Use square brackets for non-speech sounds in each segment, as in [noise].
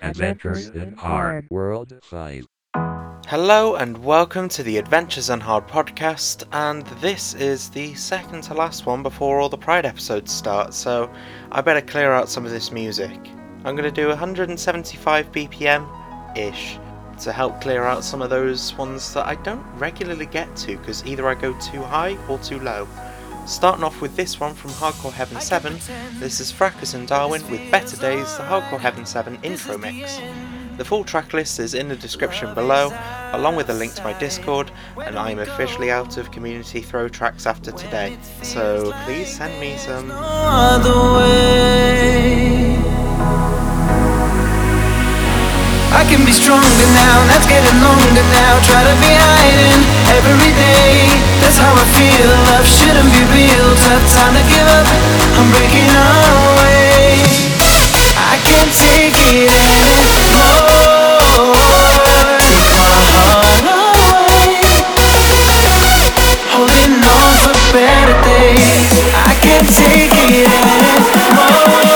Adventures in Hard World 5. Hello and welcome to the Adventures on Hard podcast, and this is the second to last one before all the Pride episodes start, so I better clear out some of this music. I'm going to do 175 BPM ish to help clear out some of those ones that I don't regularly get to because either I go too high or too low. Starting off with this one from Hardcore Heaven 7, this is Fracus and Darwin with Better Days, the Hardcore Heaven 7 intro mix. The full track list is in the description below, along with a link to my Discord, and I'm officially out of community throw tracks after today, so please send me some. I can be stronger now, that's getting longer now. Try to be hiding every day. That's how I feel. Love shouldn't be real. Tough time to give up. I'm breaking away. I can't take it anymore. My heart away. Holding on for better days. I can't take it anymore.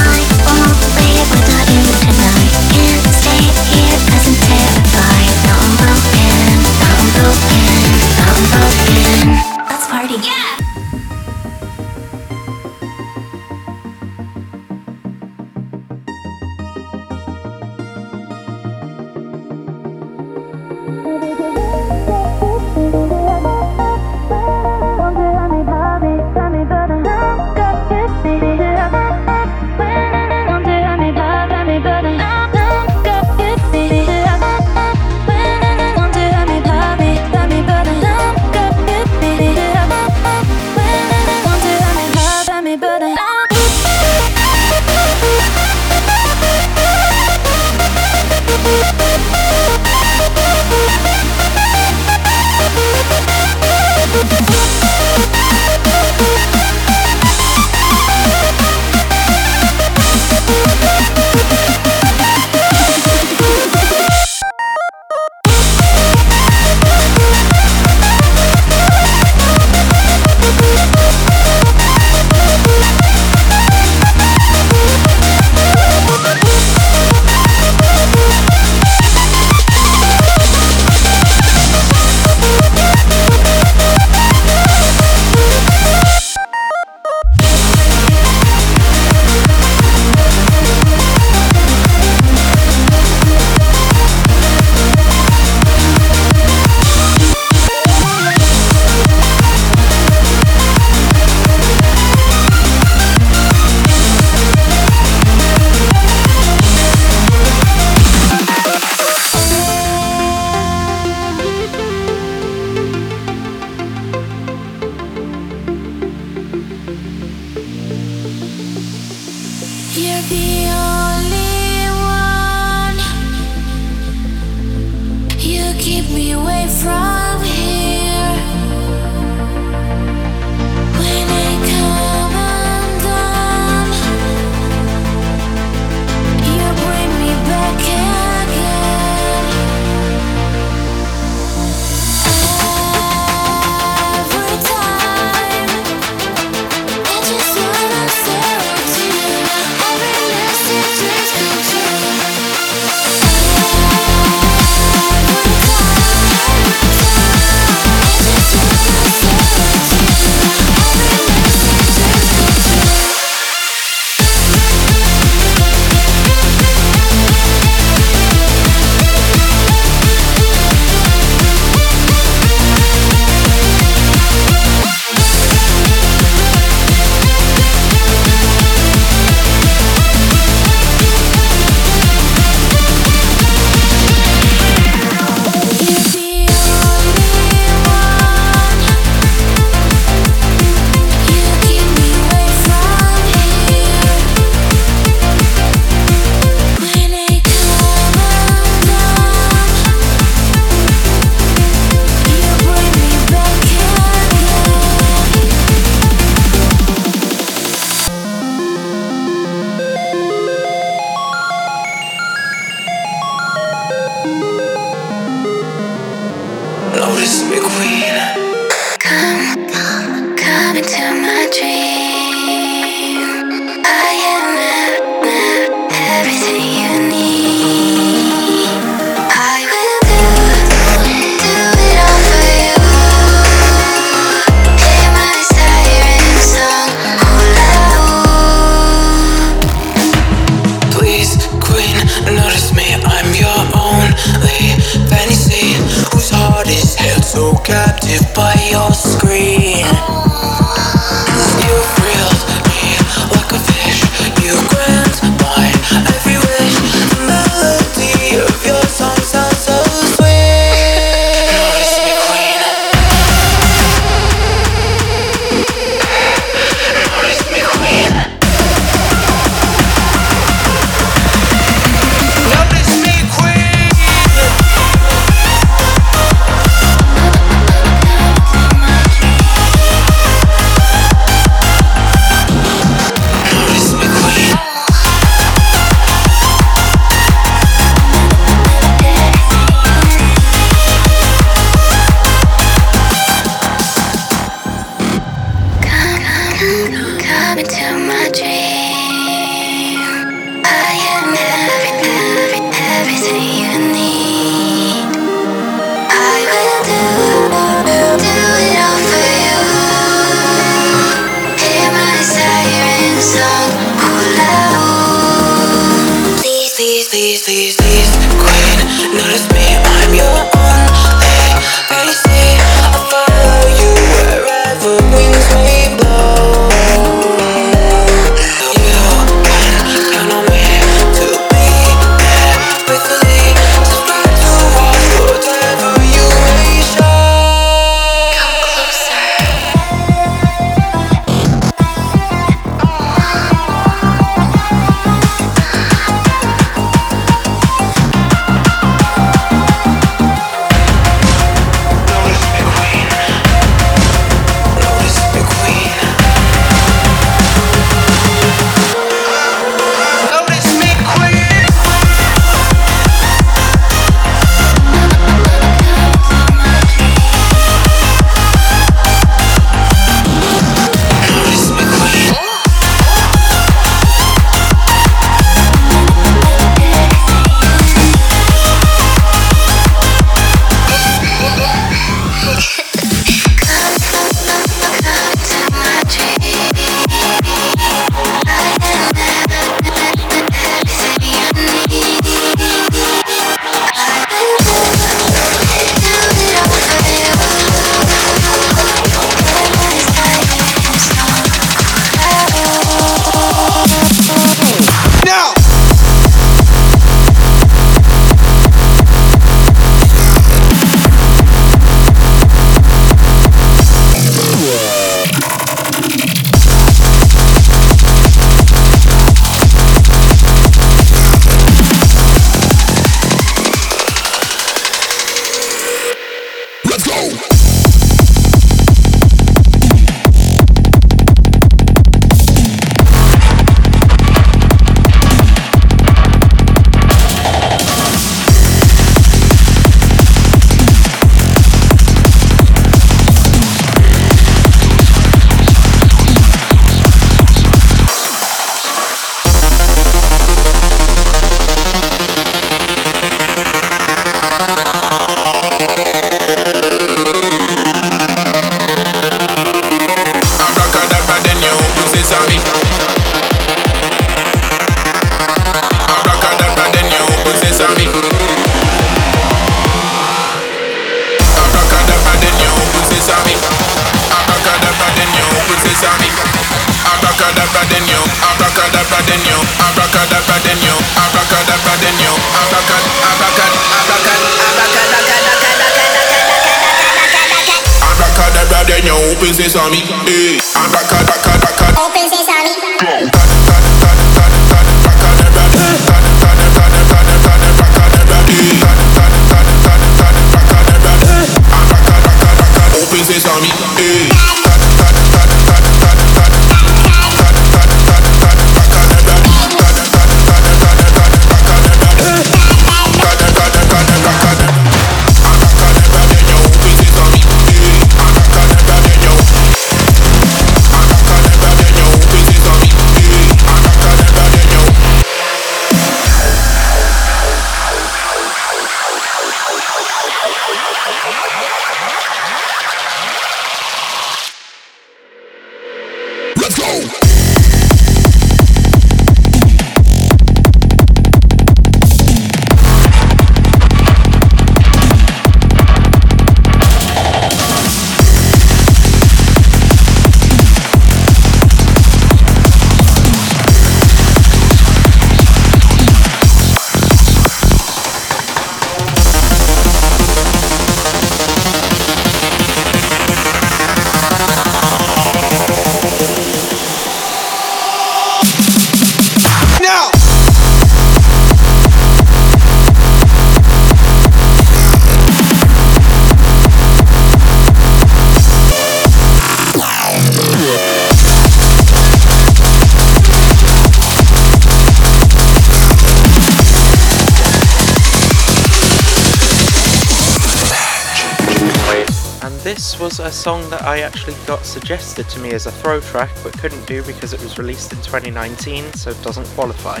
Was a song that I actually got suggested to me as a throw track, but couldn't do because it was released in 2019, so it doesn't qualify.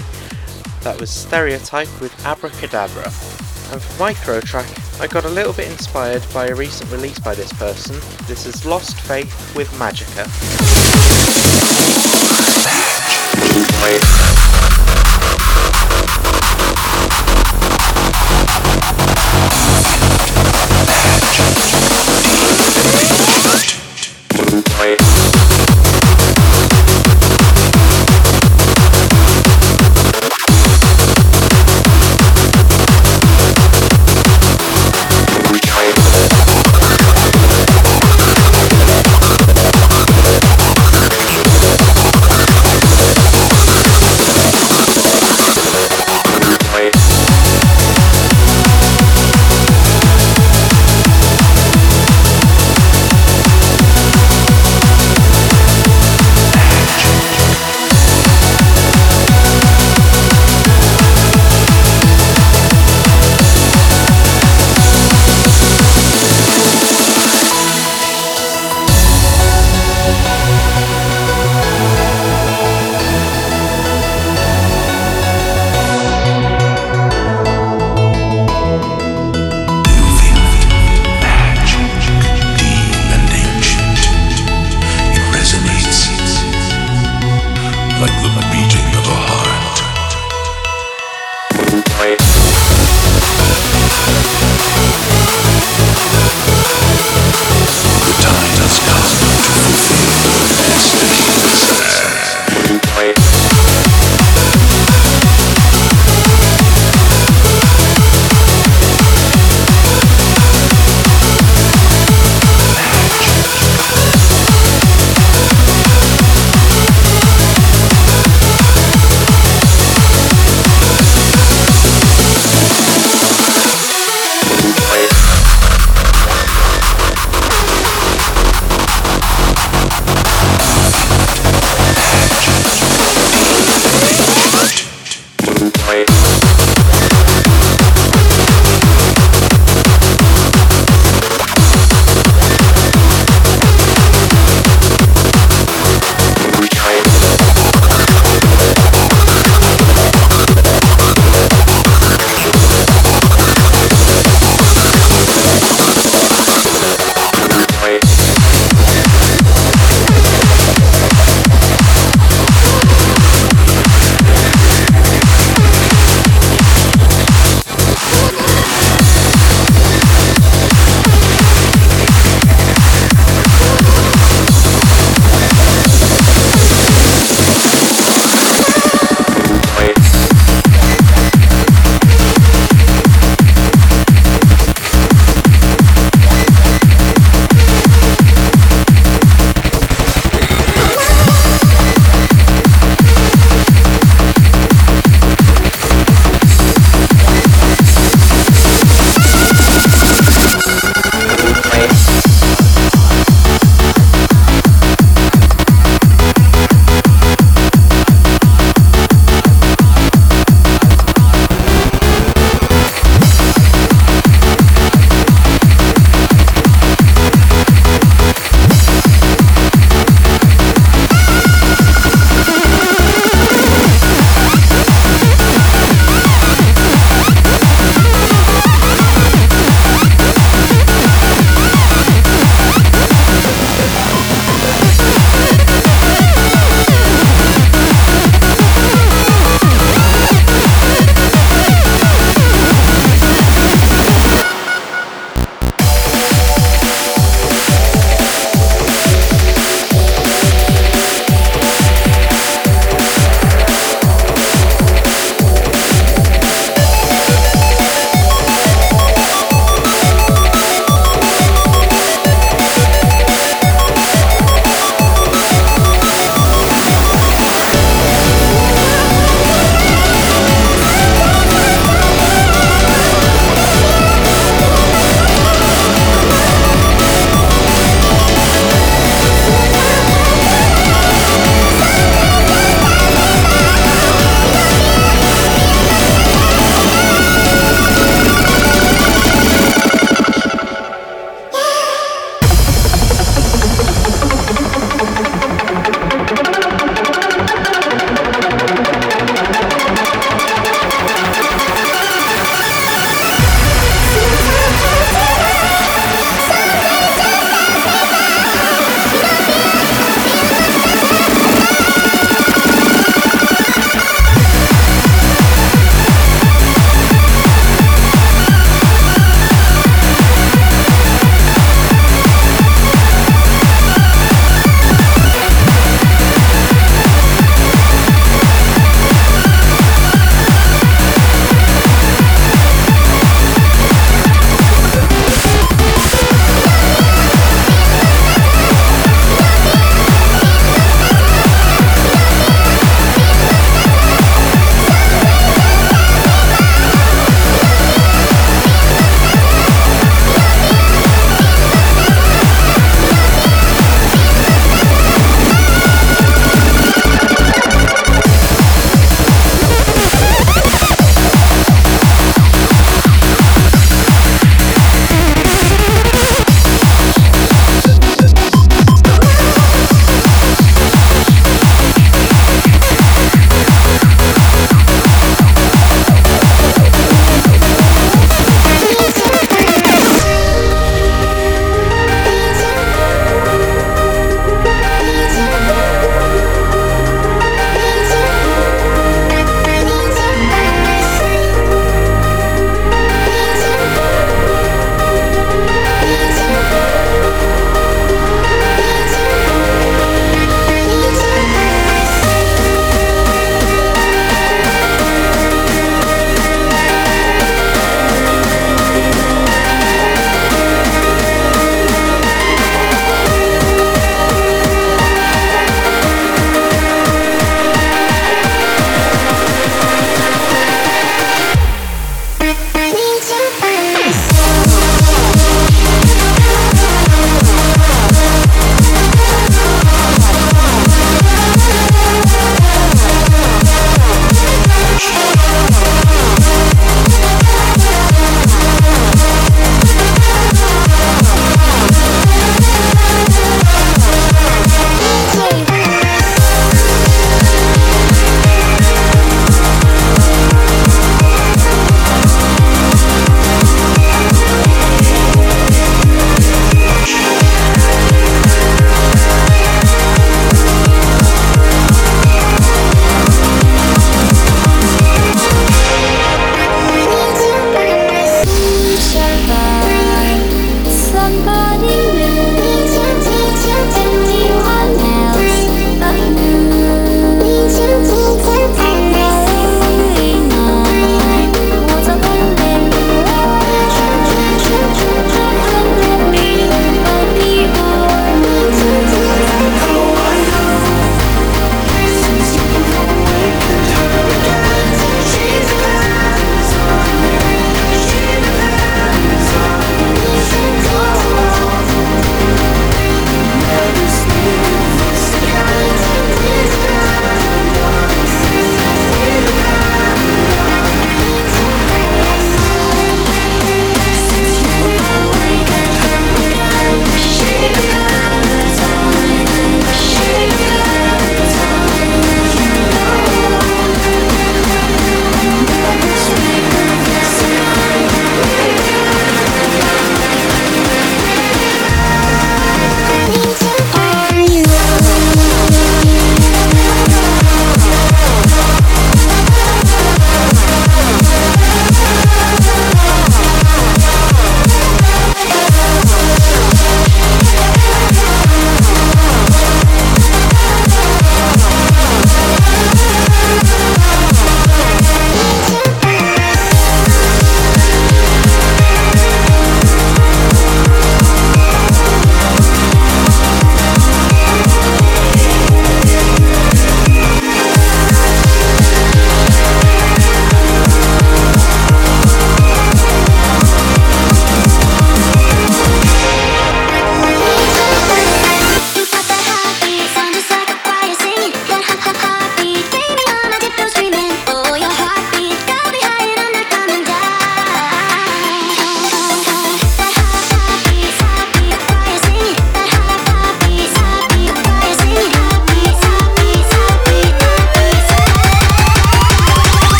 That was Stereotype with Abracadabra. And for my throw track, I got a little bit inspired by a recent release by this person. This is Lost Faith with Magicka.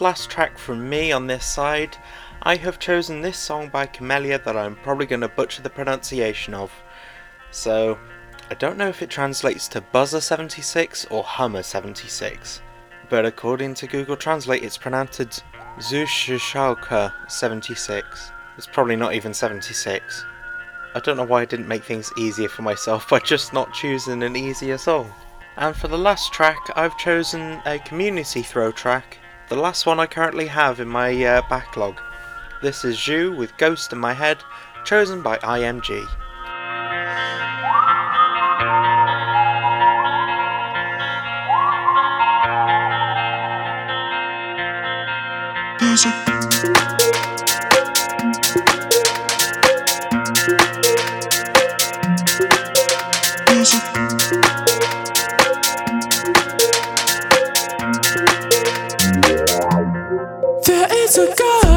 Last track from me on this side, I have chosen this song by Camellia that I'm probably going to butcher the pronunciation of. So, I don't know if it translates to Buzzer 76 or Hummer 76, but according to Google Translate, it's pronounced Zushishalka 76. It's probably not even 76. I don't know why I didn't make things easier for myself [laughs] by just not choosing an easier song. And for the last track, I've chosen a community throw track, the last one I currently have in my uh, backlog. This is Zhu with Ghost in My Head, chosen by IMG. Ghost lying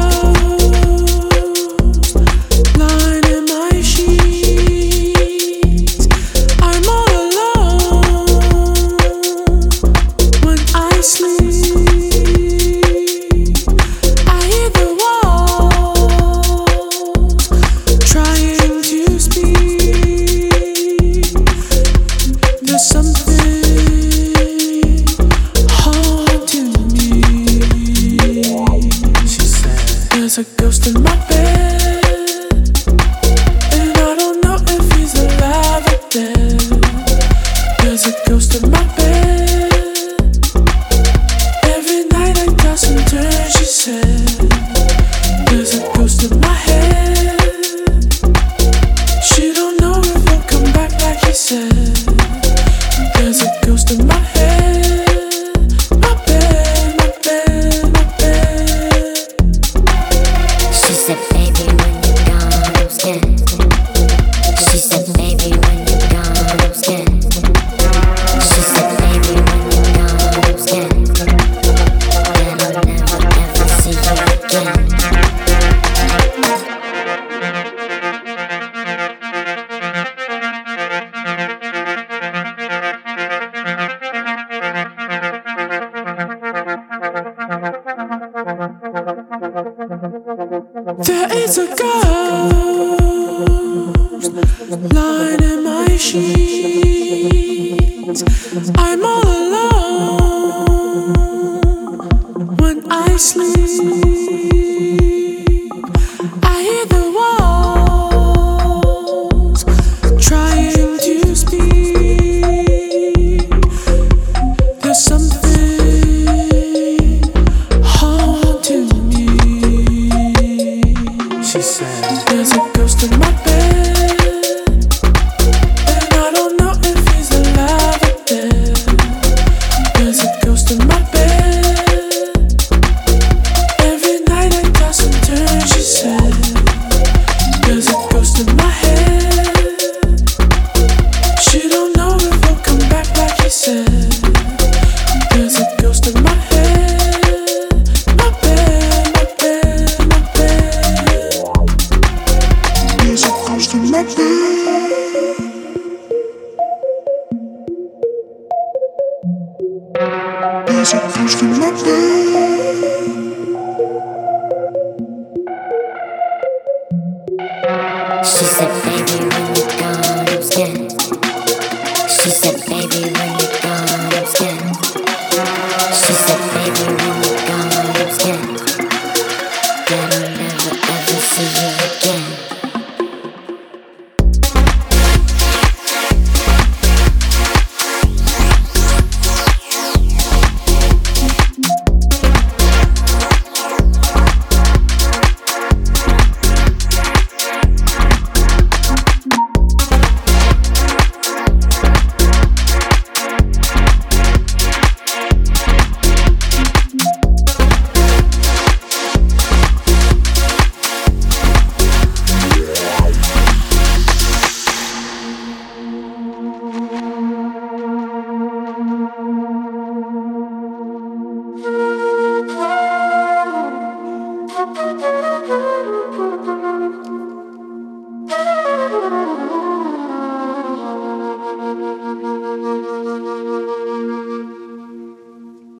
She said, There's a ghost in my bed,